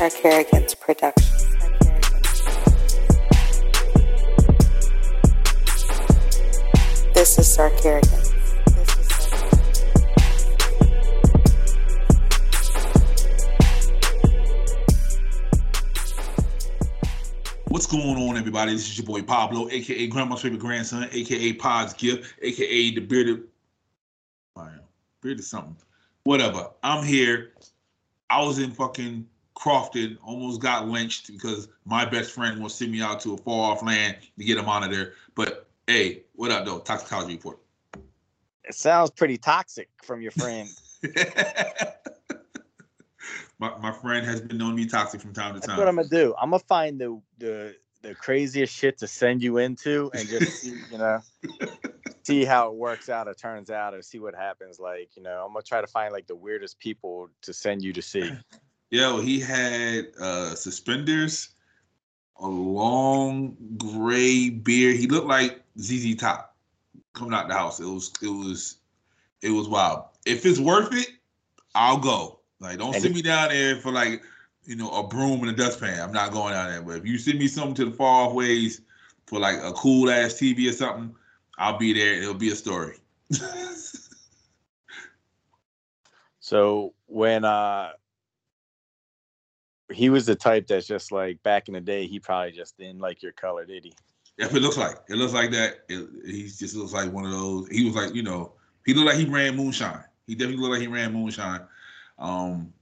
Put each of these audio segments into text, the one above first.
Sarkarigans production. This is Sarkarigans. What's going on, everybody? This is your boy Pablo, aka Grandma's favorite grandson, aka Pod's gift, aka the bearded, bearded something, whatever. I'm here. I was in fucking Crofton, almost got lynched because my best friend wants to send me out to a far off land to get a monitor. But hey, what up, though? Toxicology report. It sounds pretty toxic from your friend. my, my friend has been known to be toxic from time to That's time. what I'm gonna do. I'm gonna find the the the craziest shit to send you into and just see, you know see how it works out or turns out or see what happens. Like, you know, I'm gonna try to find like the weirdest people to send you to see. Yo, he had uh suspenders, a long gray beard. He looked like ZZ Top coming out the house. It was it was it was wild. If it's worth it, I'll go. Like, don't And send me down there for like you know a broom and a dustpan. I'm not going down there. But if you send me something to the far off ways for like a cool ass TV or something, I'll be there. It'll be a story. So when uh he was the type that's just like back in the day, he probably just didn't like your color, did he? If it looks like it looks like that, it, he just looks like one of those. He was like, you know, he looked like he ran moonshine. He definitely looked like he ran moonshine. Um,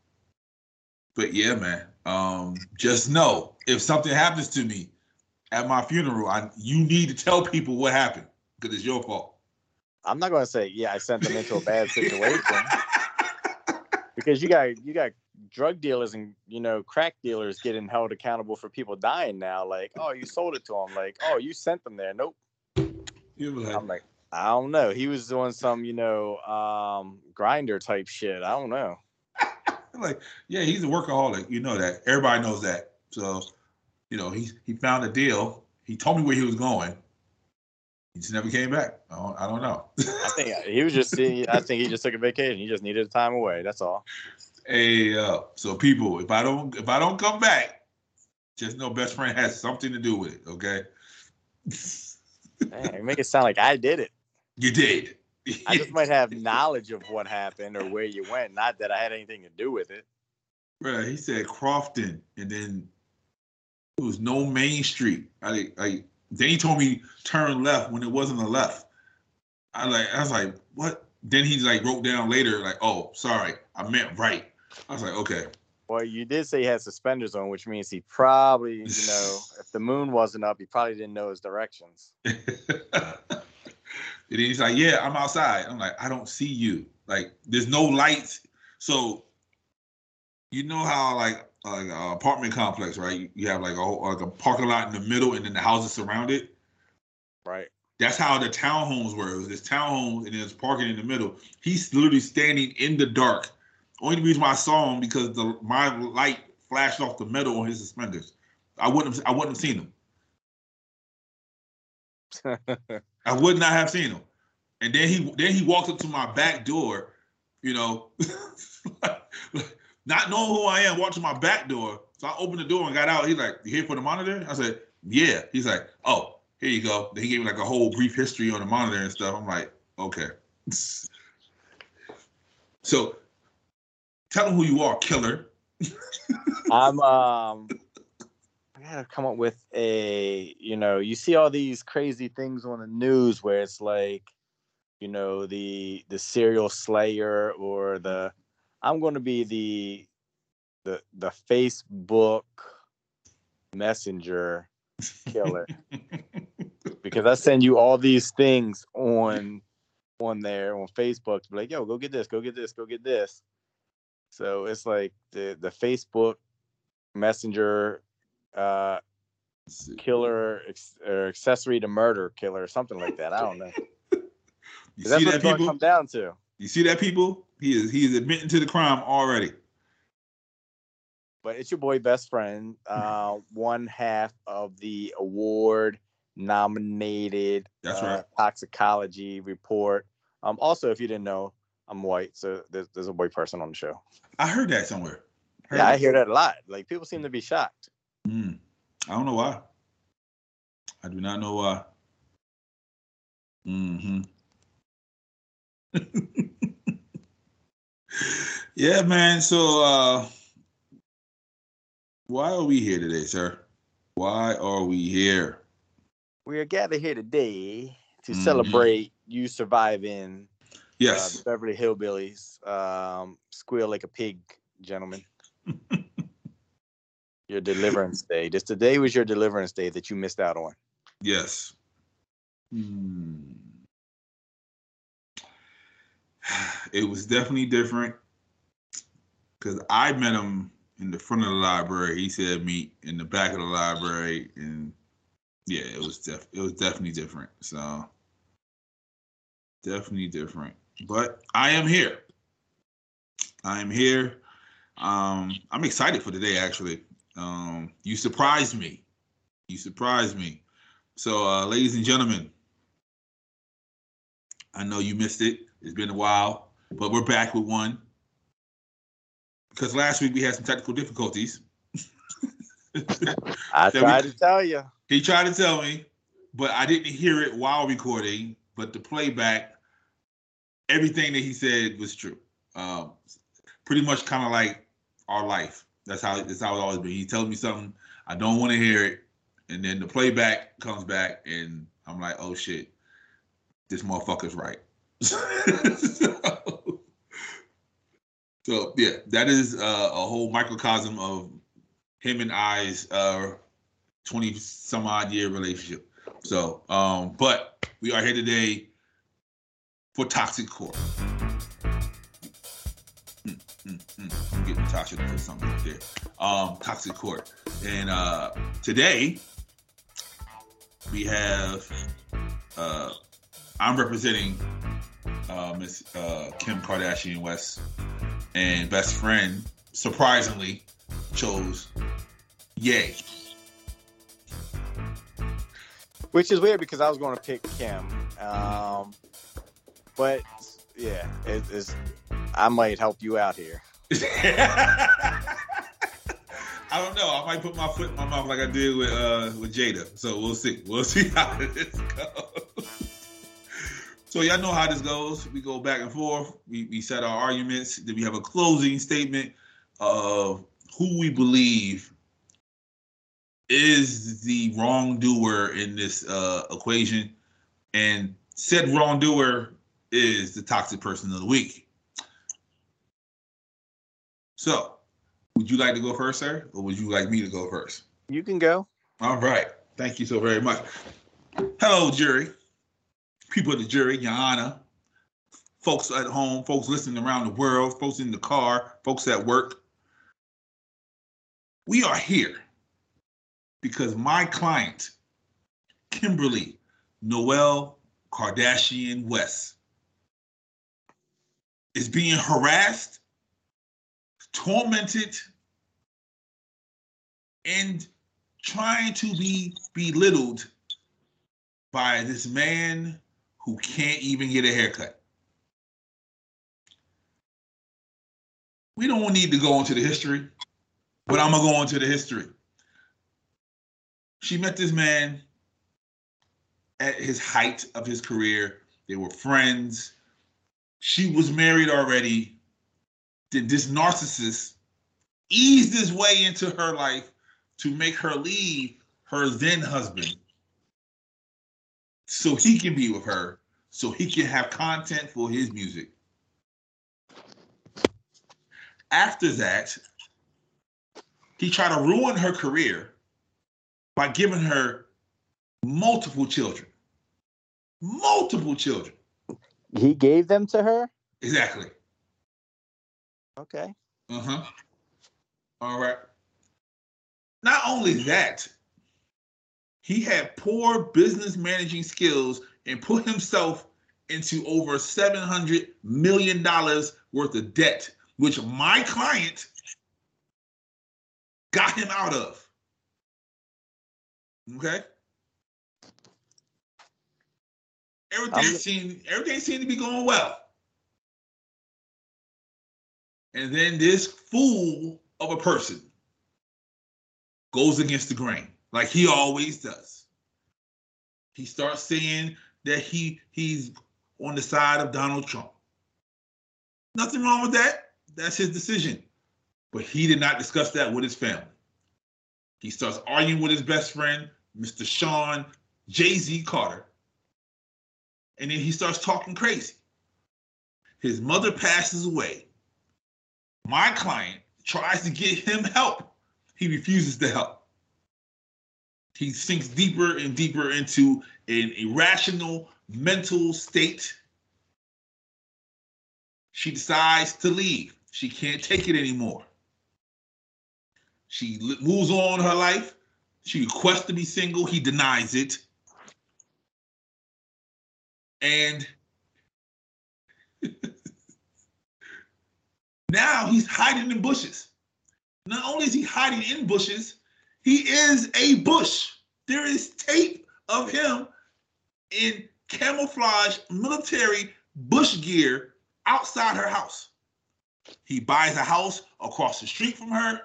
but yeah, man. Um, just know if something happens to me at my funeral, I you need to tell people what happened because it's your fault. I'm not gonna say, yeah, I sent them into a bad situation. because you got you got drug dealers and you know crack dealers getting held accountable for people dying now. Like, oh, you sold it to them. Like, oh, you sent them there. Nope. Like, I'm like, I don't know. He was doing some, you know, um, grinder type shit. I don't know. like, yeah, he's a workaholic. You know that. Everybody knows that. So, you know, he he found a deal. He told me where he was going. He just never came back. I don't, I don't know. I think he was just. I think he just took a vacation. He just needed a time away. That's all. Hey, uh, so people, if I don't if I don't come back, just know best friend has something to do with it. Okay, Man, make it sound like I did it. you did. I just might have knowledge of what happened or where you went, not that I had anything to do with it. Bruh, he said Crofton, and then it was no Main Street. I like then he told me turn left when it wasn't a left. I like I was like, what? Then he like wrote down later, like, oh, sorry, I meant right. I was like, okay. Well, you did say he had suspenders on, which means he probably, you know, if the moon wasn't up, he probably didn't know his directions. and he's like, "Yeah, I'm outside." I'm like, "I don't see you. Like, there's no lights." So, you know how like like a apartment complex, right? You have like a whole, like a parking lot in the middle, and then the houses surround it. Right. That's how the townhomes were. It was this townhome, and there's parking in the middle. He's literally standing in the dark. Only reason why I saw him because the my light flashed off the metal on his suspenders. I wouldn't have, I wouldn't have seen him. I would not have seen him. And then he then he walked up to my back door, you know, not knowing who I am, walked to my back door. So I opened the door and got out. He's like, "You here for the monitor?" I said, "Yeah." He's like, "Oh, here you go." Then he gave me like a whole brief history on the monitor and stuff. I'm like, "Okay." so tell them who you are, killer. I'm um I gotta come up with a you know, you see all these crazy things on the news where it's like, you know, the the serial slayer or the I'm gonna be the the the Facebook messenger killer. because I send you all these things on on there on Facebook to be like, yo, go get this, go get this, go get this. So it's like the the Facebook Messenger uh killer or accessory to murder killer or something like that. I don't know. You That's see what that, people? come down to. You see that, people? He is he is admitting to the crime already. But it's your boy, best friend, uh, one half of the award nominated That's uh, right. toxicology report. Um, also, if you didn't know, I'm white, so there's, there's a white person on the show. I heard that somewhere. Yeah, I hear that a lot. Like people seem to be shocked. Mm. I don't know why. I do not know why. hmm yeah, man. So uh why are we here today, sir? Why are we here? We are gathered here today to Mhm. celebrate you surviving Yes. the Beverly Hillbillies. Um, squeal like a pig, gentlemen. your deliverance day. This today was your deliverance day that you missed out on. Yes. Hmm. It was definitely different because I met him in the front of the library. He said meet in the back of the library, and yeah, it was def it was definitely different. So definitely different. But I am here. I am here. Um, I'm excited for today. Actually, um, you surprised me. You surprised me. So, uh, ladies and gentlemen, I know you missed it. It's been a while, but we're back with one. Because last week we had some technical difficulties. I That we- tried to tell you. He tried to tell me, but I didn't hear it while recording. But the playback, everything that he said was true. Um, pretty much kind of like our life. That's how that's how it always been. He tells me something, I don't want to hear it, and then the playback comes back, and I'm like, oh shit, this motherfucker's right. so, so, yeah, that is uh, a whole microcosm of him and I's uh, 20 some odd year relationship. So, um, but we are here today for Toxic Core. Mm, mm, mm. I'm getting Tasha to put something up there. Um, Toxic Court. And uh, today we have uh, I'm representing uh, Miss uh, Kim Kardashian West, and best friend surprisingly chose Ye. Which is weird because I was going to pick Kim. Um, but yeah, it, it's, I might help you out here. I don't know. I might put my foot in my mouth like I did with uh with Jada. So we'll see. We'll see how this goes. So y'all know how this goes. We go back and forth. We we set our arguments. Then we have a closing statement of who we believe is the wrongdoer in this uh, equation, and said wrongdoer is the toxic person of the week. So, would you like to go first, sir, or would you like me to go first? You can go. All right. Thank you so very much. Hello, jury. People of the jury, Your Honor. Folks at home, folks listening around the world, folks in the car, folks at work. We are here because my client, Kimberly Noel Kardashian West, is being harassed, tormented, and trying to be belittled by this man who can't even get a haircut. We don't need to go into the history, but I'm gonna go into the history. She met this man at his height of his career. They were friends. She was married already. Did this narcissist eased his way into her life to make her leave her then husband so he can be with her, so he can have content for his music. After that, he tried to ruin her career by giving her multiple children. Multiple children. He gave them to her. Exactly. Okay. Uh huh. All right. Not only that, he had poor business managing skills and put himself into over $700 million worth of debt, which my client got him out of. Okay? Everything I'm- seemed everything seemed to be going well. And then this fool of a person goes against the grain, like he always does. He starts saying that he he's on the side of Donald Trump. Nothing wrong with that. That's his decision. But he did not discuss that with his family. He starts arguing with his best friend, Mr. Shawn Jay Z Carter. And then he starts talking crazy. His mother passes away. My client tries to get him help. He refuses to help. He sinks deeper and deeper into an irrational mental state. She decides to leave. She can't take it anymore. She moves on her life. She requests to be single. He denies it. And now he's hiding in bushes. Not only is he hiding in bushes, he is a bush. There is tape of him in camouflage military bush gear outside her house. He buys a house across the street from her.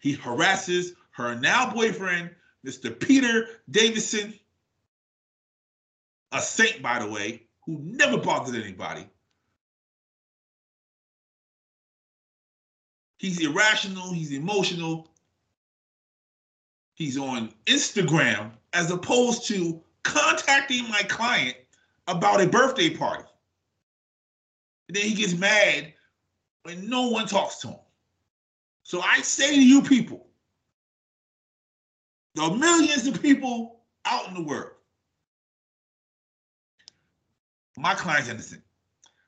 He harasses her now boyfriend, Mr. Pete Davidson, a saint, by the way, who never bothered anybody. He's irrational, he's emotional. He's on Instagram as opposed to contacting my client about a birthday party. And then he gets mad when no one talks to him. So I say to you people, the millions of people out in the world, my client's innocent.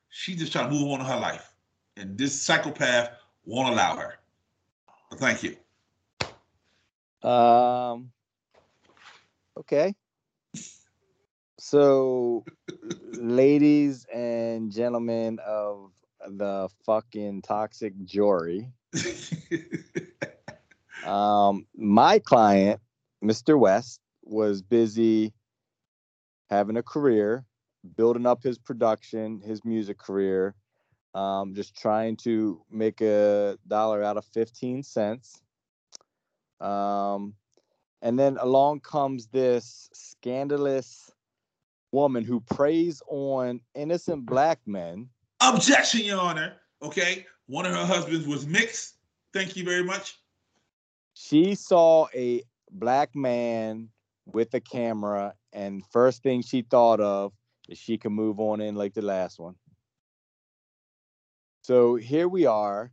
She's just trying to move on in her life. And this psychopath won't allow her. But thank you. Um. Okay. So, ladies and gentlemen of the fucking toxic jury, um, my client, Mr. West, was busy having a career, building up his production, his music career, um, just trying to make a dollar out of 15 cents. Um, and then along comes this scandalous woman who preys on innocent black men. Objection, Your Honor. Okay. One of her husbands was mixed. Thank you very much. She saw a black man with a camera, and first thing she thought of she can move on in like the last one. So here we are.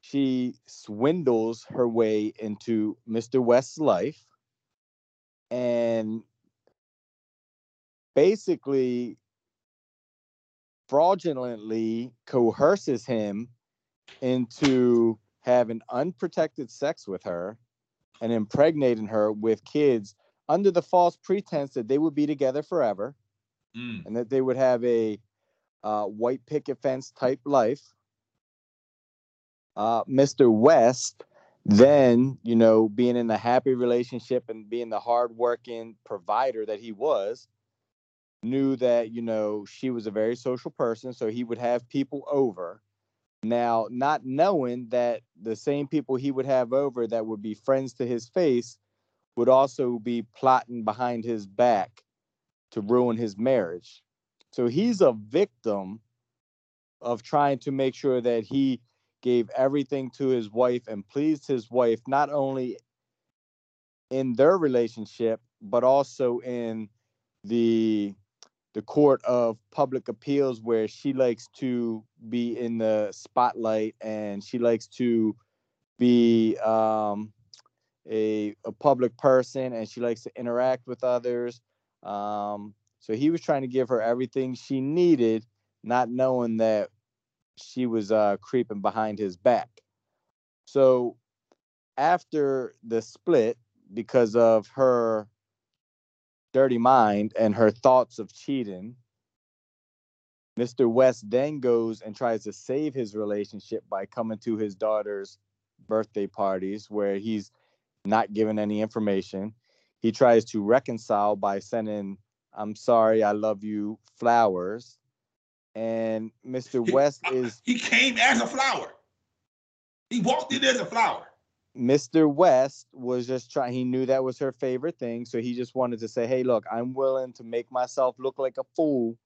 She swindles her way into Mr. West's life and basically fraudulently coerces him into having unprotected sex with her and impregnating her with kids under the false pretense that they would be together forever Mm. and that they would have a uh, white picket fence type life. Uh, Mr. West, then, you know, being in a happy relationship and being the hardworking provider that he was, knew that, you know, she was a very social person. So he would have people over. Now, not knowing that the same people he would have over that would be friends to his face would also be plotting behind his back to ruin his marriage. So he's a victim of trying to make sure that he gave everything to his wife and pleased his wife, not only in their relationship, but also in the the court of public appeals where she likes to be in the spotlight and she likes to be um, a, a public person and she likes to interact with others um, so he was trying to give her everything she needed, not knowing that she was uh, creeping behind his back. So after the split, because of her dirty mind and her thoughts of cheating, Mr. West then goes and tries to save his relationship by coming to his daughter's birthday parties where he's not giving any information he tries to reconcile by sending i'm sorry i love you flowers and mr west is He came as a flower. He walked in as a flower. Mr. West was just trying, he knew that was her favorite thing. So he just wanted to say, hey, look, I'm willing to make myself look like a fool,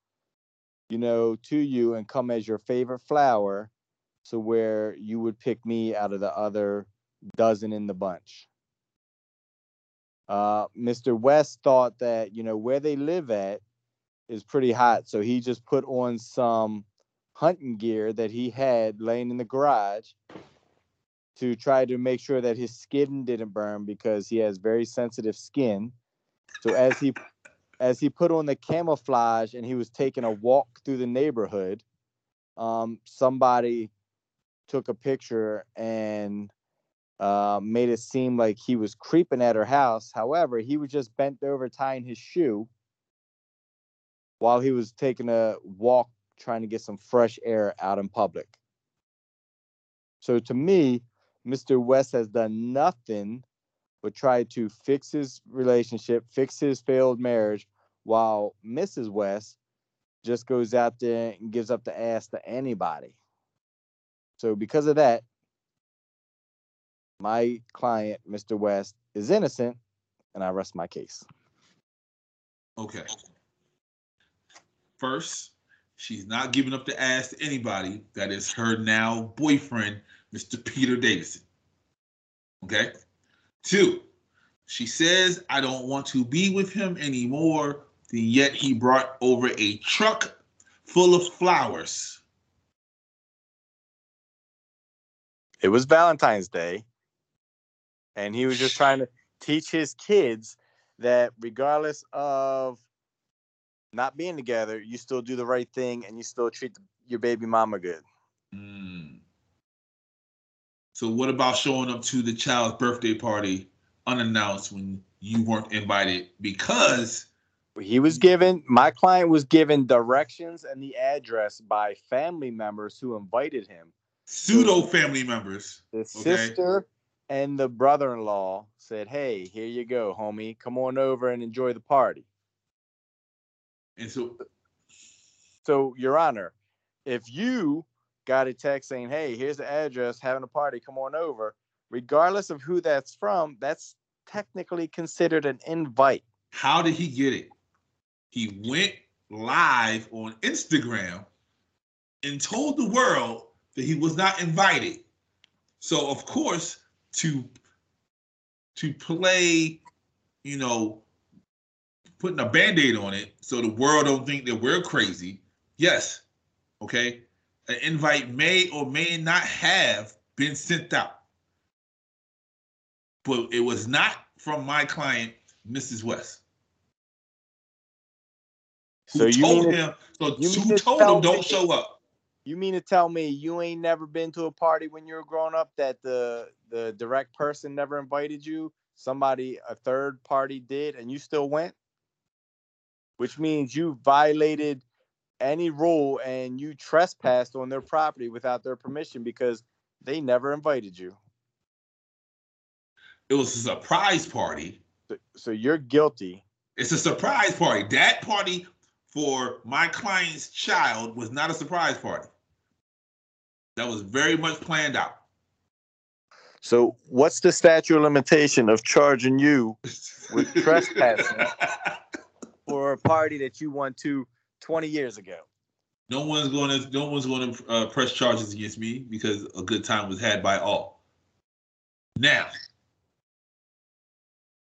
you know, to you and come as your favorite flower. So where you would pick me out of the other dozen in the bunch. Uh, Mr. West thought that, you know, where they live at is pretty hot. So he just put on some hunting gear that he had laying in the garage to try to make sure that his skin didn't burn because he has very sensitive skin. So as he as he put on the camouflage and he was taking a walk through the neighborhood, um, somebody took a picture and uh, made it seem like he was creeping at her house. However, he was just bent over tying his shoe while he was taking a walk trying to get some fresh air out in public. So to me, Mr. West has done nothing but try to fix his relationship, fix his failed marriage, while Mrs. West just goes out there and gives up the ass to anybody. So because of that, my client, Mr. West, is innocent, and I rest my case. Okay. First, she's not giving up the ass to anybody. That is her now boyfriend, Mr. Pete Davidson. Okay. Two, she says, I don't want to be with him anymore. And yet he brought over a truck full of flowers. It was Valentine's Day, and he was just trying to teach his kids that regardless of not being together, you still do the right thing and you still treat your baby mama good. Mm. So what about showing up to the child's birthday party unannounced when you weren't invited because he was given my client was given directions and the address by family members who invited him. Pseudo family members. The okay? sister and the brother-in-law said, "Hey, here you go, homie. Come on over and enjoy the party." And so uh, so your honor, if you got a text saying, "Hey, here's the address, having a party, come on over." Regardless of who that's from, that's technically considered an invite. How did he get it? He went live on Instagram and told the world that he was not invited. So of course, to to play, you know, putting a band-aid on it so the world don't think that we're crazy. Yes. Okay an invite may or may not have been sent out. But it was not from my client, Mrs. West. So you told him, so you told him don't show up. You mean to tell me you ain't never been to a party when you were growing up that the the direct person never invited you? Somebody, a third party did, and you still went? Which means you violated any rule and you trespassed on their property without their permission because they never invited you. It was a surprise party. So, so you're guilty. It's a surprise party. That party for my client's child was not a surprise party. That was very much planned out. So, what's the statute of limitation of charging you with trespassing for a party that you want to 20 years ago. No one's going to no one's going to uh, press charges against me because a good time was had by all. Now,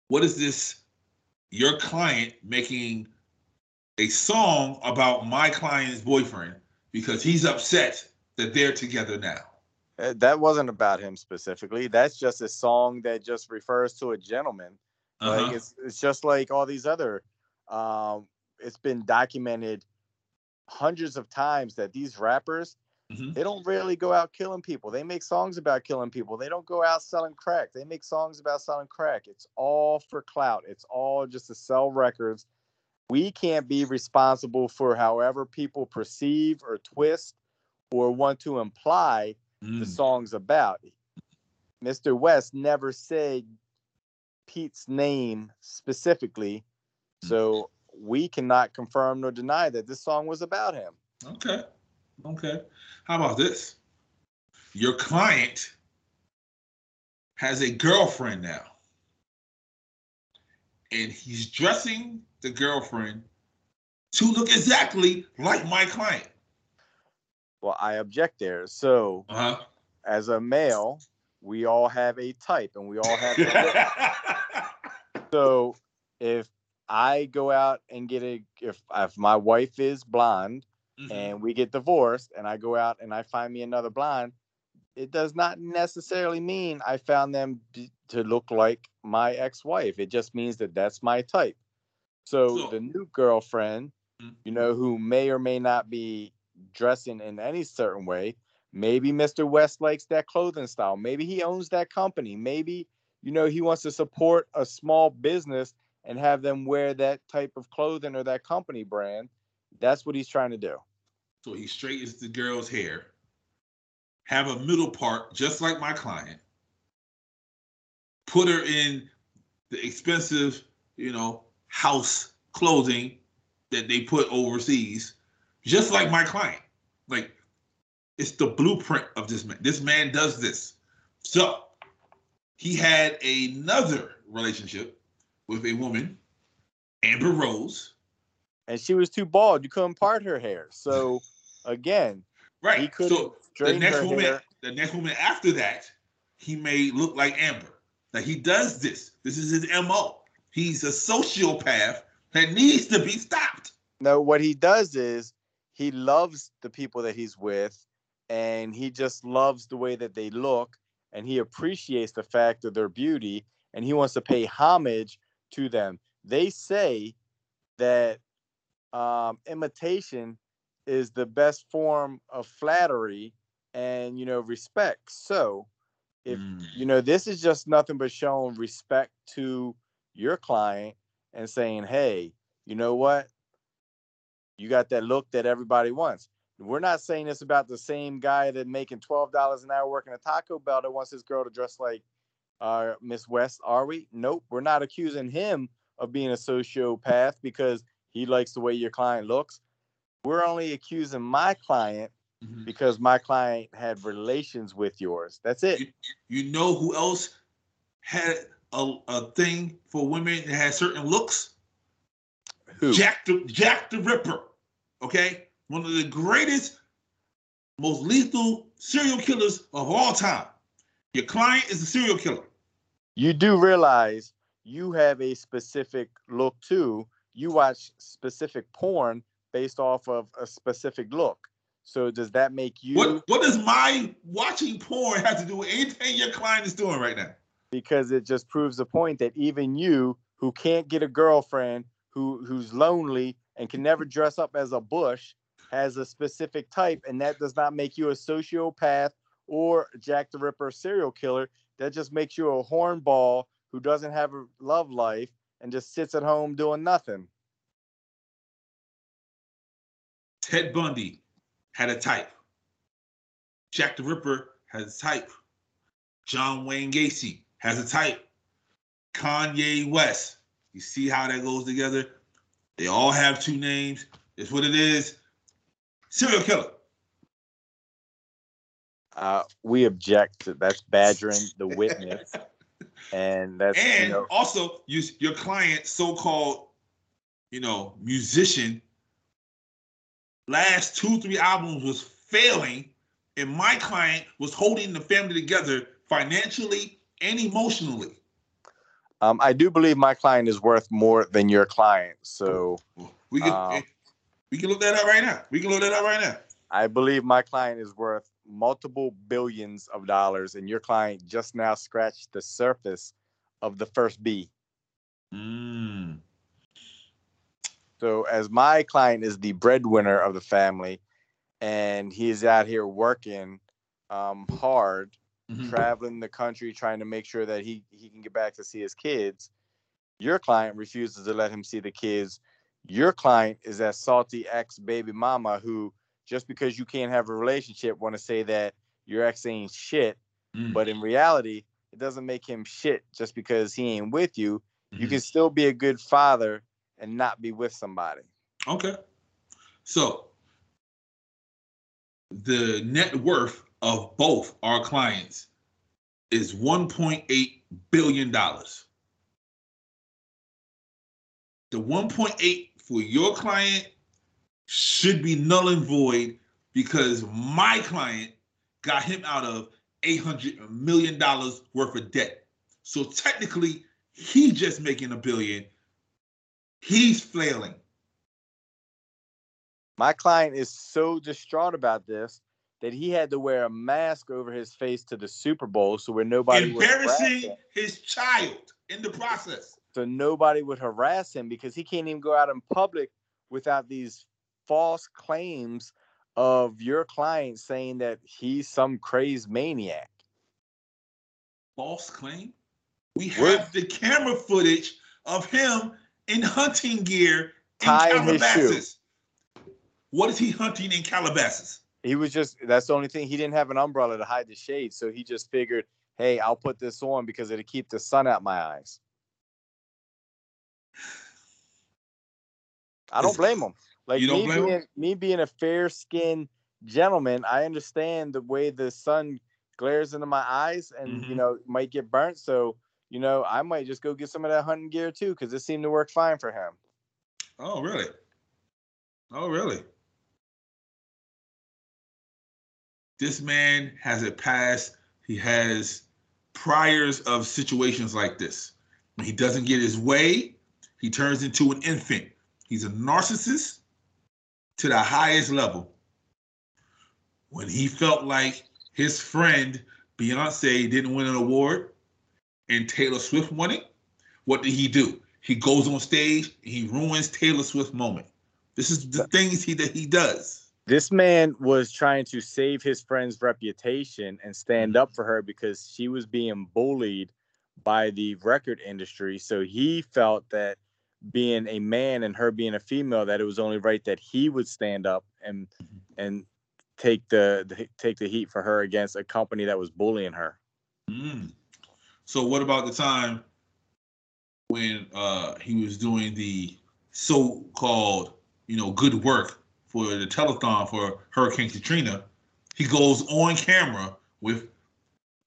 what is this? Your client making a song about my client's boyfriend because he's upset that they're together now. Uh, that wasn't about him specifically. That's just a song that just refers to a gentleman. Uh-huh. Like it's it's just like all these other um, it's been documented hundreds of times that these rappers mm-hmm. they don't really go out killing people. They make songs about killing people. They don't go out selling crack. They make songs about selling crack. It's all for clout. It's all just to sell records. We can't be responsible for however people perceive or twist or want to imply mm. the song's about. Mr. West never said Pete's name specifically. Mm. So we cannot confirm nor deny that this song was about him. Okay. Okay. How about this? Your client has a girlfriend now. And he's dressing the girlfriend to look exactly like my client. Well, I object there. So, Uh-huh. as a male, we all have a type and we all have so if I go out and get a if if my wife is blonde Mhm. and we get divorced and I go out and I find me another blonde, it does not necessarily mean I found them b- to look like my ex-wife. It just means that that's my type. So So- the new girlfriend, Mhm. you know, who may or may not be dressing in any certain way, maybe Mr. West likes that clothing style. Maybe he owns that company. Maybe you know he wants to support a small business and have them wear that type of clothing or that company brand. That's what he's trying to do. So he straightens the girl's hair, have a middle part just like my client, put her in the expensive, you know, house clothing that they put overseas, just like my client. Like it's the blueprint of this man. This man does this. So he had another relationship with a woman, Amber Rose. And she was too bald. You couldn't part her hair. So again, Right. he so the next woman, hair. the next woman after that, he made look like Amber. Like he does this. This is his MO. He's a sociopath that needs to be stopped. No, what he does is he loves the people that he's with, and he just loves the way that they look, and he appreciates the fact of their beauty, and he wants to pay homage to them. They say that um, imitation is the best form of flattery and you know respect. So, if Mm. you know this is just nothing but showing respect to your client and saying, "Hey, you know what? You got that look that everybody wants." We're not saying this about the same guy that making twelve dollars an hour working a Taco Bell that wants his girl to dress like uh, Miss West, are we? Nope. We're not accusing him of being a sociopath because he likes the way your client looks. We're only accusing my client Mhm. because my client had relations with yours. That's it. You know who else had a, a thing for women that had certain looks? Who? Jack the Jack the Ripper. Okay, one of the greatest, most lethal serial killers of all time. Your client is a serial killer. you do realize you have a specific look too. You watch specific porn based off of a specific look. So does that make you What what does my watching porn have to do with anything your client is doing right now? because it just proves the point that even you who can't get a girlfriend who who's lonely and can never dress up as a bush has a specific type and that does not make you a sociopath or Jack the Ripper serial killer that just makes you a hornball who doesn't have a love life and just sits at home doing nothing. Ted Bundy had a type. Jack the Ripper has a type. John Wayne Gacy has a type. Kanye West. You see how that goes together? They all have two names. It's what it is. Serial killer. Uh, we object to that's badgering the witness, and that's And you know, also, you, your client, so-called, you know, musician, last two, three albums was failing, and my client was holding the family together financially and emotionally. um, I do believe my client is worth more than your client. So We can Um, we can look that up right now. We can look that up right now. I believe my client is worth multiple billions of dollars, and your client just now scratched the surface of the first B. Mm. So, as my client is the breadwinner of the family, and he's out here working um, hard, Mhm. traveling the country, trying to make sure that he he can get back to see his kids. Your client refuses to let him see the kids. Your client is that salty ex baby mama who, just because you can't have a relationship, want to say that your ex ain't shit. Mm. But in reality, it doesn't make him shit just because he ain't with you. You Mhm. can still be a good father and not be with somebody. Okay. So the net worth of both our clients is 1.8 billion dollars. The 1.8 for your client should be null and void because my client got him out of 800 million dollars worth of debt. So technically, he's just making a billion. He's flailing. My client is so distraught about this that he had to wear a mask over his face to the Super Bowl so where nobody embarrassing his child in the process. So nobody would harass him because he can't even go out in public without these false claims of your client saying that he's some crazed maniac. False claim. We What? have the camera footage of him in hunting gear in Tying his shoe. Calabasas. What is he hunting in Calabasas? He was just that's the only thing he didn't have an umbrella to hide the shade, so he just figured, hey, I'll put this on because it'll keep the sun out my eyes. I don't blame him. Like You don't me blame him? being me being a fair skinned gentleman, I understand the way the sun glares into my eyes and you Mhm. know might get burnt. So, you know, I might just go get some of that hunting gear too, because it seemed to work fine for him. Oh, really? Oh, really? This man has a past. He has priors of situations like this. When he doesn't get his way, he turns into an infant. He's a narcissist to the highest level. When he felt like his friend Beyonce didn't win an award and Taylor Swift won it, what did he do? He goes on stage he ruins Taylor Swift moment. This is the things he that he does. This man was trying to save his friend's reputation and stand up for her because she was being bullied by the record industry. So he felt that being a man and her being a female, that it was only right that he would stand up and and take the, the take the heat for her against a company that was bullying her. Mm. So what about the time when uh, he was doing the so-called, you know, good work for the telethon for Hurricane Katrina? He goes on camera with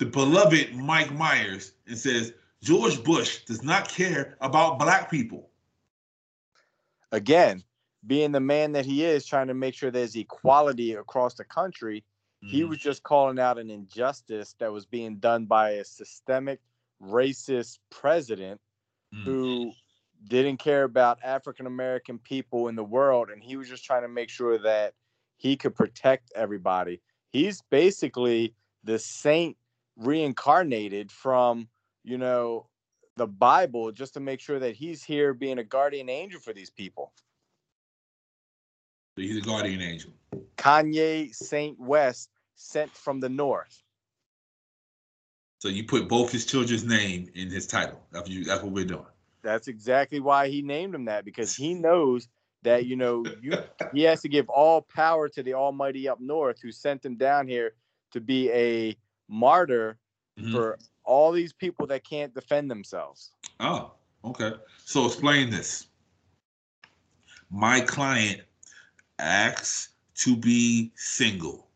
the beloved Mike Myers and says George Bush does not care about black people. Again, being the man that he is, trying to make sure there's equality across the country, He Mhm. was just calling out an injustice that was being done by a systemic racist president Mhm. who didn't care about African American people in the world. And he was just trying to make sure that he could protect everybody. He's basically the saint reincarnated from, you know, the Bible just to make sure that he's here being a guardian angel for these people. He's a guardian angel. Kanye Saint West sent from the north. So you put both his children's name in his title. That's, you, that's what we're doing. That's exactly why he named him that because he knows that you know you he has to give all power to the Almighty up north who sent him down here to be a martyr Mhm. for all these people that can't defend themselves. Oh, okay. So explain this. My client asks to be single.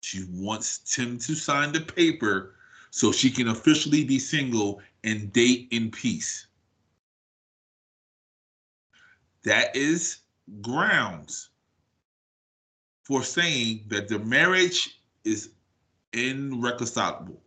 She wants Tim to sign the paper so she can officially be single and date in peace. That is grounds for saying that the marriage is irreconcilable.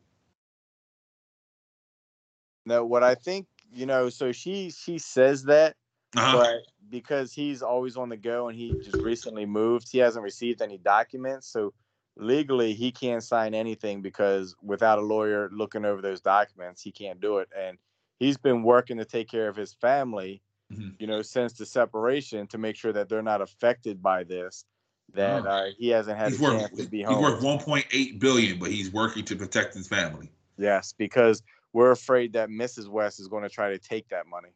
Now, what I think you know, so she she says that, Uh-huh. but because he's always on the go and he just recently moved, he hasn't received any documents. So legally, he can't sign anything because without a lawyer looking over those documents, he can't do it. And he's been working to take care of his family, Mhm. you know, since the separation to make sure that they're not affected by this. That Oh. uh, he hasn't had he's a worth chance to be he's home. worth 1.8 billion, but he's working to protect his family. Yes, because we're afraid that Mrs. West is going to try to take that money.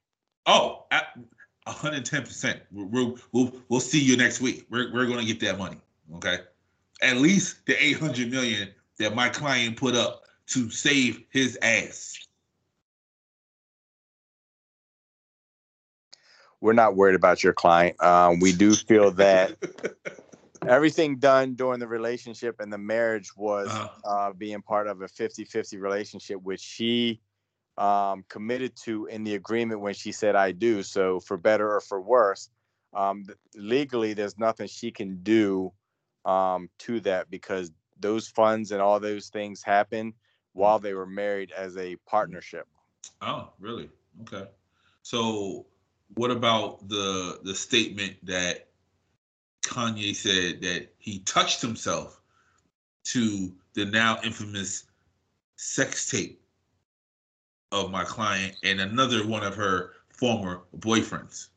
Oh, at 110 percent. We'll we'll we'll see you next week. We're we're gonna get that money. Okay, at least the 800 million that my client put up to save his ass. we're not worried about your client. Um, we do feel that everything done during the relationship and the marriage was Uh-huh. uh, being part of a 50-50 relationship which she um, committed to in the agreement when she said i do so for better or for worse um, legally there's nothing she can do um, to that because those funds and all those things happened while they were married as a partnership Oh, really? Okay. So, what about the the statement that Kanye said that he touched himself to the now infamous sex tape of my client and another one of her former boyfriends?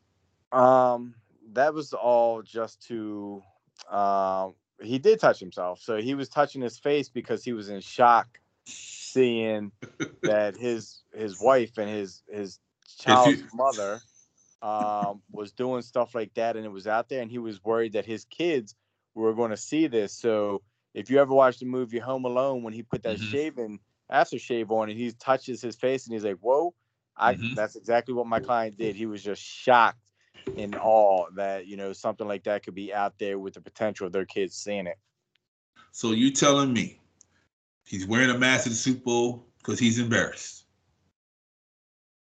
Um, that was all just to um he did touch himself. So he was touching his face because he was in shock seeing that his his wife and his his child's mother um was doing stuff like that and it was out there and he was worried that his kids were going to see this. So if you ever watched the movie Home Alone when he put that Mhm. shaving aftershave on and he touches his face and he's like, "Whoa." I Mhm. that's exactly what my client did. He was just shocked in awe that you know something like that could be out there with the potential of their kids seeing it. So you telling me he's wearing a mask at the Super Bowl because he's embarrassed?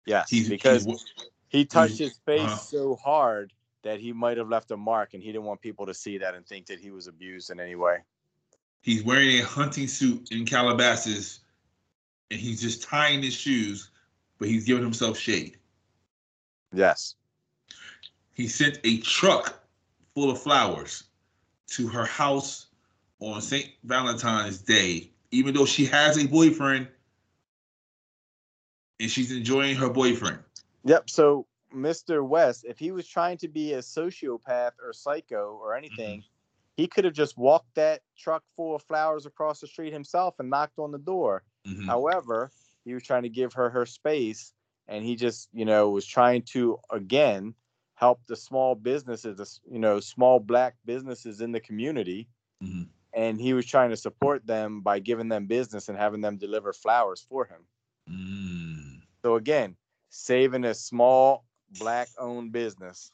Yes, He's because he's- he touched his face uh-huh. so hard that he might have left a mark, and he didn't want people to see that and think that he was abused in any way. he's wearing a hunting suit in Calabasas, and he's just tying his shoes, but he's giving himself shade. Yes, He sent a truck full of flowers to her house on St. Valentine's Day, even though she has a boyfriend and she's enjoying her boyfriend. yep. So Mr. West, if he was trying to be a sociopath or psycho or anything, he could have just walked that truck full of flowers across the street himself and knocked on the door. Mhm. However, he was trying to give her her space, and he just, you know, was trying to again help the small businesses, you know, small black businesses in the community, Mhm. and he was trying to support them by giving them business and having them deliver flowers for him. Mm. So again, saving a small black-owned business.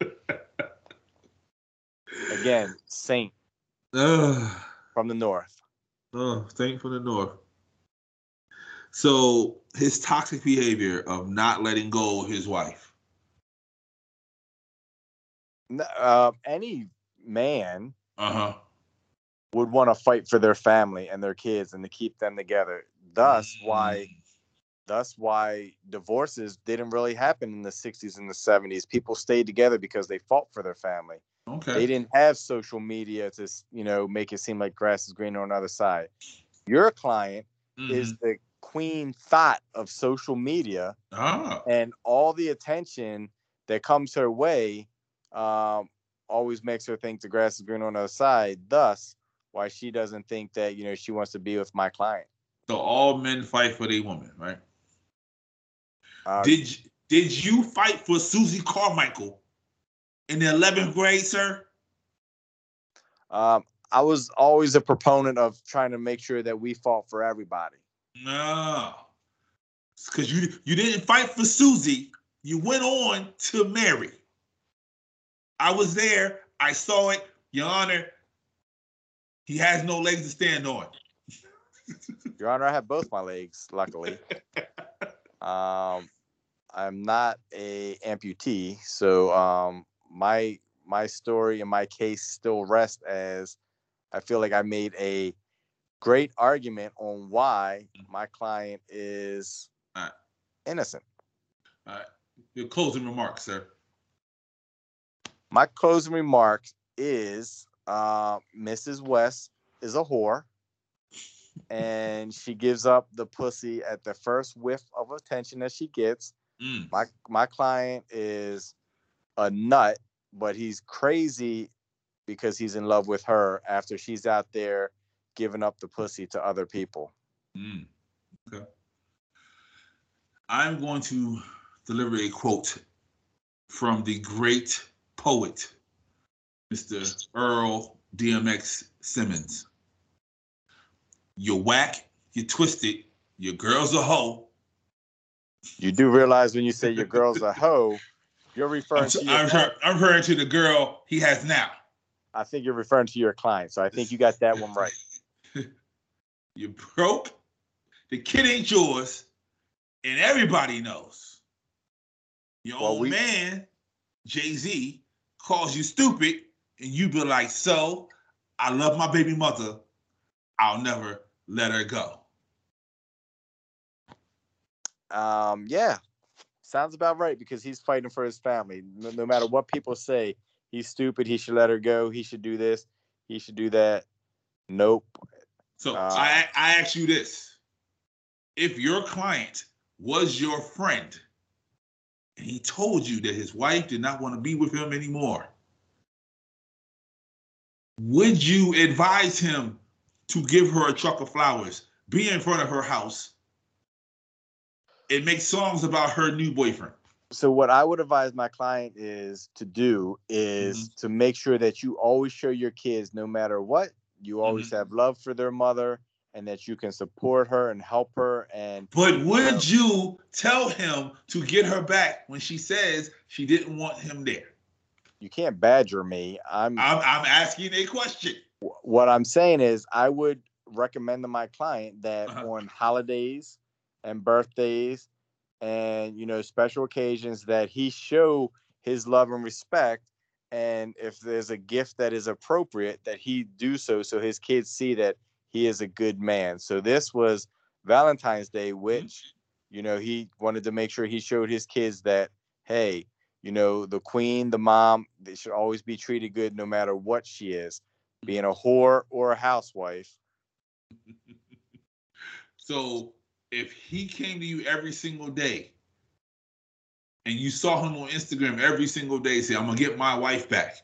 Again, Saint Ugh. from the north. Oh, thank for the north. So his toxic behavior of not letting go of his wife. Uh, any man Uh huh. would want to fight for their family and their kids and to keep them together. Thus, why thus why divorces didn't really happen in the 60s and the 70s. People stayed together because they fought for their family. Okay. They didn't have social media to, s- you know, make it seem like grass is greener on the other side. Your client is Mhm. the queen thought of social media ah. and all the attention that comes her way um, always makes her think the grass is greener on the other side. Thus, why she doesn't think that you know she wants to be with my client. So all men fight for their woman, right? Uh, Did you- did you fight for Susie Carmichael in the 11th grade, sir? um, I was always a proponent of trying to make sure that we fought for everybody. No. Because you you didn't fight for Susie. You went on to marry. I was there. I saw it. Your Honor, he has no legs to stand on. Your Honor, I have both my legs, luckily. um, I'm not a amputee, so um, my my story and my case still rest as I feel like I made a great argument on why my client is Alright. innocent. Your closing remarks, sir. My closing remark is uh, Mrs. West is a whore and she gives up the pussy at the first whiff of attention that she gets. Mm. My my client is a nut, but he's crazy because he's in love with her after she's out there giving up the pussy to other people. Mm. Okay. I'm going to deliver a quote from the great poet, Mr. Earl DMX Simmons. You're whack, you're twisted, your girl's a hoe. You do realize when you say your girl's a hoe, you're referring I'm, to I'm, your refer- I'm referring to the girl he has now. I think you're referring to your client, so I think you got that one right. you broke. The kid ain't yours, and everybody knows. Your Well, old we- man, Jay Z, calls you stupid, and you be like, "So, I love my baby mother. I'll never let her go." Um, yeah, sounds about right because he's fighting for his family. No, no matter what people say, he's stupid. He should let her go. He should do this. He should do that. Nope. So Uh, I I ask you this: If your client was your friend, and he told you that his wife did not want to be with him anymore, would you advise him to give her a truck of flowers, be in front of her house, and make songs about her new boyfriend? So what I would advise my client is to do is mm-hmm. to make sure that you always show your kids, no matter what, you always mm-hmm. have love for their mother, and that you can support her and help her. And But would you tell him to get her back when she says she didn't want him there? you can't badger me. I'm I'm, I'm asking a question. what I'm saying is I would recommend to my client that Uh-huh. on holidays and birthdays and you know special occasions that he show his love and respect and if there's a gift that is appropriate that he do so so his kids see that he is a good man. So this was Valentine's Day mm-hmm. which you know he wanted to make sure he showed his kids that hey, you know, the queen, the mom, they should always be treated good no matter what she is being a whore or a housewife. So if he came to you every single day and you saw him on Instagram every single day say, I'm gonna get my wife back.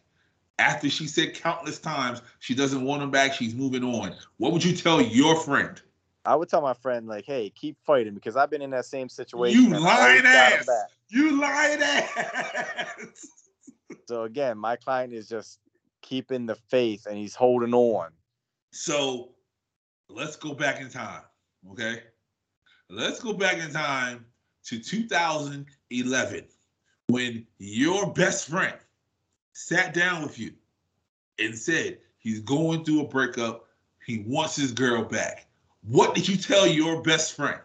After she said countless times she doesn't want him back, she's moving on. What would you tell your friend? I would tell my friend like, "Hey, keep fighting," because I've been in that same situation. You and I always lying ass. You lying ass. So again, my client is just keeping the faith and he's holding on. So let's go back in time, okay? Let's go back in time to 2011 when your best friend sat down with you and said he's going through a breakup, he wants his girl back. What did you tell your best friend?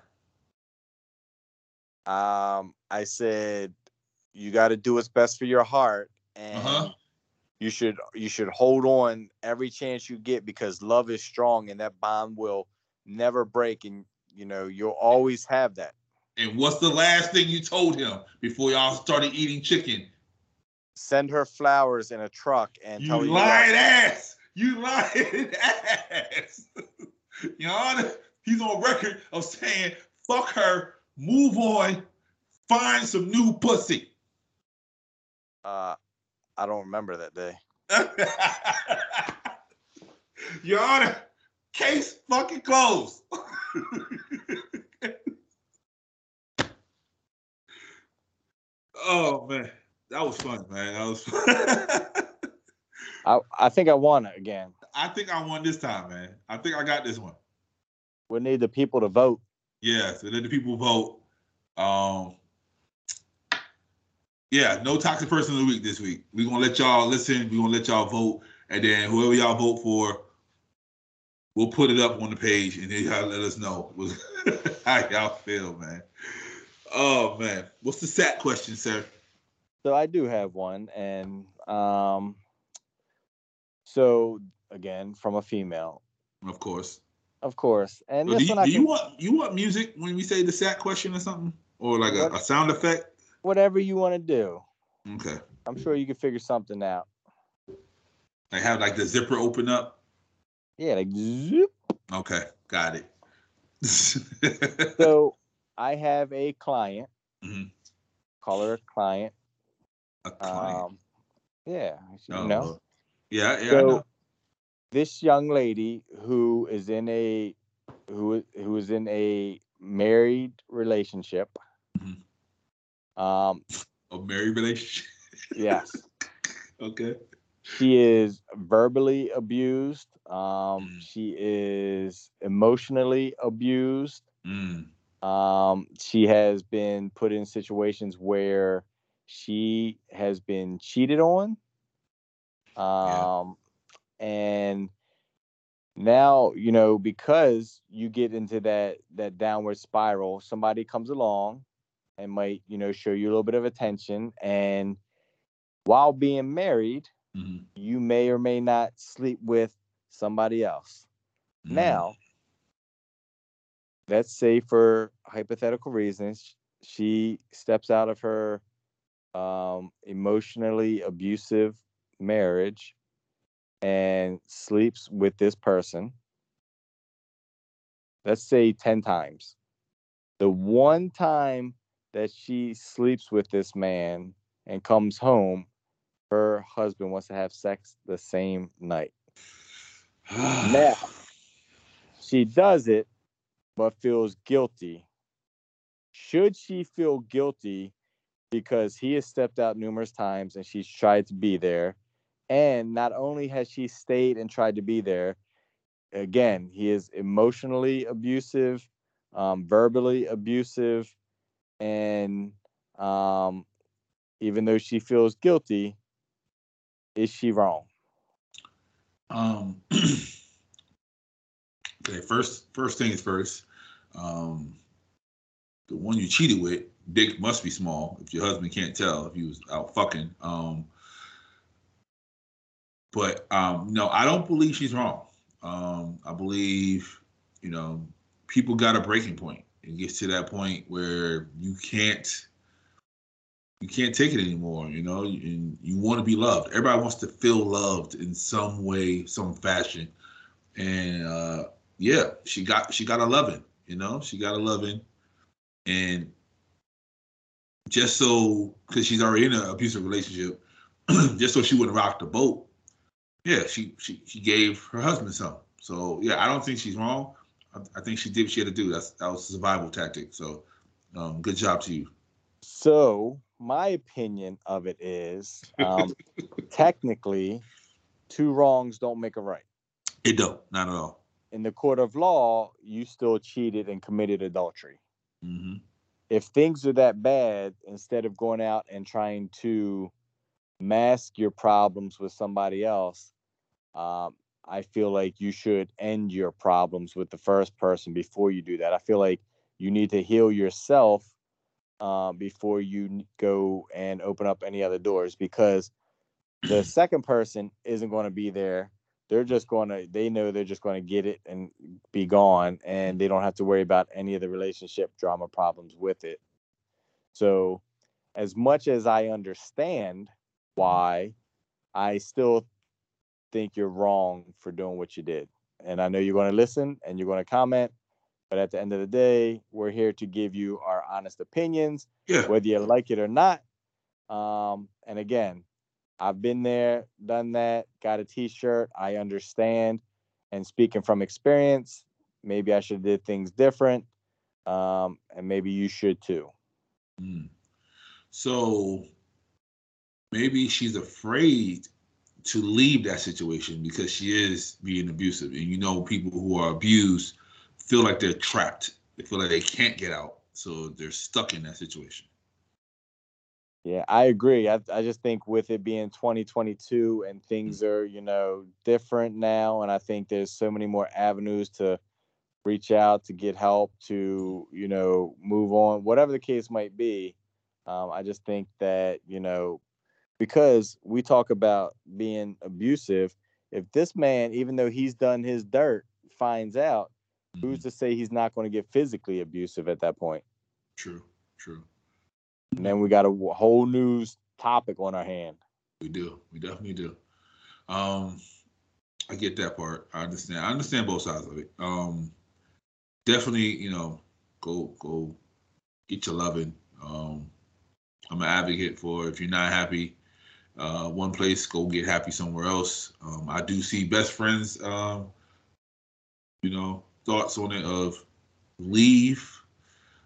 Um, I said, "You got to do what's best for your heart, and Uh-huh. you should you should hold on every chance you get because love is strong and that bond will never break, and you know you'll always have that." And what's the last thing you told him before y'all started eating chicken? Send her flowers in a truck and You tell her you lying ass. You lying ass. Your Honor, he's on record of saying, fuck her, move on, find some new pussy. Uh, I don't remember that day. Your Honor, case fucking closed. oh man, that was fun, man. That was fun. I I think I won it again. I think I won this time, man. I think I got this one. We need the people to vote. Yeah, so let the people vote. Um, yeah, no toxic person of the week this week. We're gonna let y'all listen. We're gonna let y'all vote, and then whoever y'all vote for, we'll put it up on the page, and then y'all let us know how y'all feel, man. Oh man, what's the sat question, sir? So I do have one, and um, so again from a female, Of course. of course. And So do you, do can you want you want music when we say the sat question or something, or like a, a sound effect? whatever you want to do. Okay, I'm sure you can figure something out. like have like the zipper open up. Yeah, like zoop. Okay, got it. So I have a client. Mhm. Call her a client. A client. Um, yeah, you Oh, know. Yeah, yeah, I so know. this young lady who is in a who who is in a married relationship. Mhm. Um, A married relationship. yes, okay. she is verbally abused. Um, Mm. she is emotionally abused. Mm. Um, she has been put in situations where she has been cheated on. Um, and now you know because you get into that that downward spiral somebody comes along and might you know show you a little bit of attention and while being married Mhm. you may or may not sleep with somebody else Mhm. now let's say for hypothetical reasons she steps out of her um, emotionally abusive marriage and sleeps with this person. Let's say 10 times. The one time that she sleeps with this man and comes home her husband wants to have sex the same night. Now she does it but feels guilty. Should she feel guilty because he has stepped out numerous times and she's tried to be there and not only has she stayed and tried to be there again he is emotionally abusive um, verbally abusive and um, even though she feels guilty is she wrong Um, okay, first first things first. Um, the one you cheated with, dick must be small. If your husband can't tell if he was out fucking. Um, but um, no, I don't believe she's wrong. Um, I believe, you know, people got a breaking point. It gets to that point where you can't you can't take it anymore, you know, and you want to be loved. Everybody wants to feel loved in some way, some fashion. And uh yeah, she got she got a loving, you know, she got a loving. And just so because she's already in an abusive relationship, just so she wouldn't rock the boat, yeah, she she she gave her husband some. So yeah, I don't think she's wrong. I, I think she did what she had to do. That's that was a survival tactic. So um, good job to you. So my opinion of it is, um, technically, two wrongs don't make a right. It don't, not at all. In the court of law, you still cheated and committed adultery. hmm If things are that bad, instead of going out and trying to mask your problems with somebody else, um, I feel like you should end your problems with the first person before you do that. I feel like you need to heal yourself uh, before you go and open up any other doors because the second person isn't going to be there. They're just going to, they know they're just going to get it and be gone, and they don't have to worry about any of the relationship drama problems with it. So, as much as I understand why, I still think you're wrong for doing what you did. And I know you're going to listen and you're going to comment, but at the end of the day, we're here to give you our honest opinions, Yeah. whether you like it or not. Um, and again, I've been there, done that, got a t-shirt. I understand. And speaking from experience, maybe I should have did things different. Um, and maybe you should too. Mm. So maybe she's afraid to leave that situation because she is being abusive. And you know, people who are abused feel like they're trapped. They feel like they can't get out. So they're stuck in that situation. Yeah, I agree. I, I just think with it being 2022 and things are, you know, different now, and I think there's so many more avenues to reach out to get help to, you know, move on, whatever the case might be. Um, I just think that, you know, because we talk about being abusive, if this man, even though he's done his dirt, finds out, who's Mhm. to say he's not going to get physically abusive at that point? True, true. And then we got a whole news topic on our hand. We do. We definitely do. Um, I get that part. I understand. I understand both sides of it. Um, definitely, you know, go go get your loving. Um, I'm an advocate for if you're not happy, uh, one place, go get happy somewhere else. Um, I do see best friends, um, you know, thoughts on it of leave.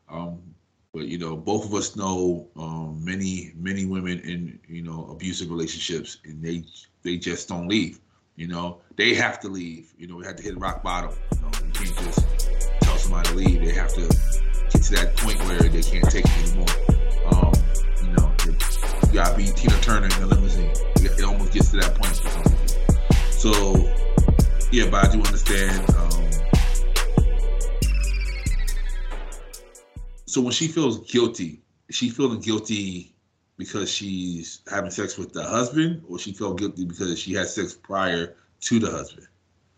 Um, but you know, both of us know um, many many women in you know abusive relationships, and they they just don't leave. You know, they have to leave. You know, we have to hit rock bottom. You know, can't just tell somebody to leave. They have to get to that point where they can't take it anymore. Um, you know, it, you gotta be Tina Turner in the limousine. It, almost gets to that point. So yeah, but I do understand. Um, so when she feels guilty, is she feeling guilty because she's having sex with the husband, or she felt guilty because she had sex prior to the husband?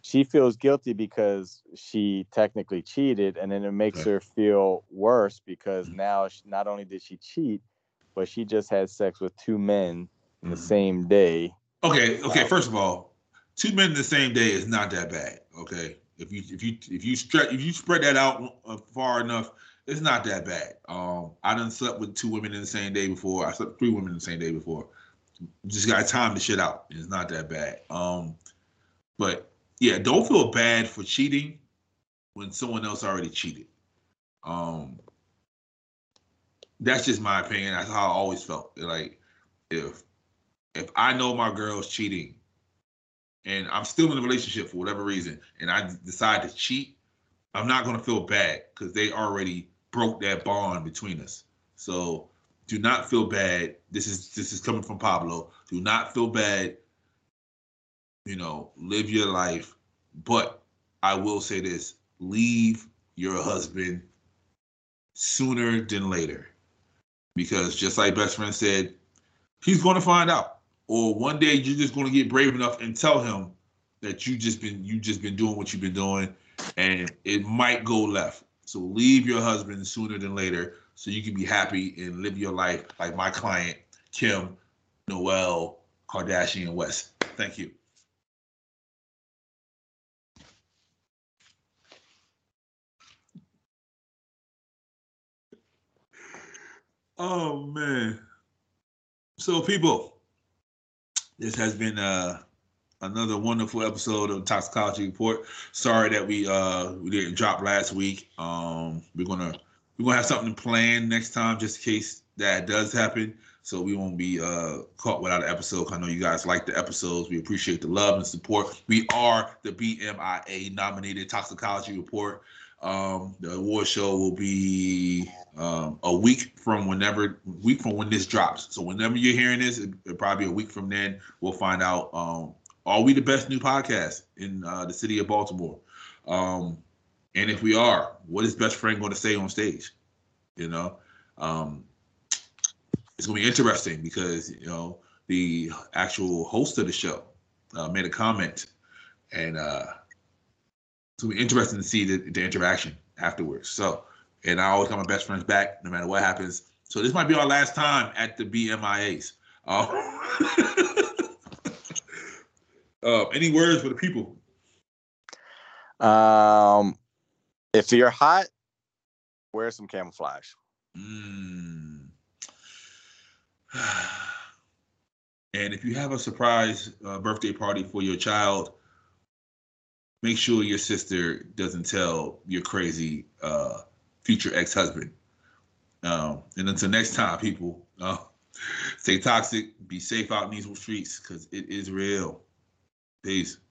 She feels guilty because she technically cheated, and then it makes Okay. her feel worse because Mhm. now she, not only did she cheat, but she just had sex with two men in the same day. Okay, okay. First of all, two men in the same day is not that bad. Okay, if you if you if you stretch if you spread that out uh, far enough, it's not that bad. Um, I done slept with two women in the same day before. I slept with three women in the same day before. Just got time to shit out. It's not that bad. Um, but yeah, don't feel bad for cheating when someone else already cheated. Um, that's just my opinion. That's how I always felt. Like if if I know my girl's cheating and I'm still in a relationship for whatever reason and I decide to cheat, I'm not to feel bad because they already broke that bond between us. So do not feel bad. This is this is coming from Pablo. Do not feel bad. You know, live your life. But I will say this: leave your husband sooner than later, because just like best friend said, he's going to find out or one day you're just going to get brave enough and tell him that you just been you just been doing what you've been doing and it might go left so leave your husband sooner than later so you can be happy and live your life like my client kim noel kardashian west. Thank you. Oh man. So people this has been uh another wonderful episode of Toxicology Report. Sorry that we uh we didn't drop last week. Um we're gonna we're gonna have something planned next time just in case that does happen. So we won't be uh caught without an episode. I know you guys like the episodes. We appreciate the love and support. We are the BMIA nominated Toxicology Report. Um, the award show will be um, a week from whenever week from when this drops. So whenever you're hearing this, it, it'll probably be a week from then. We'll find out. Um, are we the best new podcast in uh, the city of Baltimore? Um, and if we are, what is best friend going to say on stage? You know, um, it's going to be interesting because you know the actual host of the show uh, made a comment, and uh, it's going to be interesting to see the, the interaction afterwards. So, and I always got my best friends back no matter what happens. So this might be our last time at the BMIAs. Uh, uh, any words for the people? Um, if you're hot, wear some camouflage. Mm. and if you have a surprise uh, birthday party for your child, make sure your sister doesn't tell your crazy uh, future ex-husband. Um, and until next time, people, uh, stay toxic, be safe out in these streets because it is real. Peace.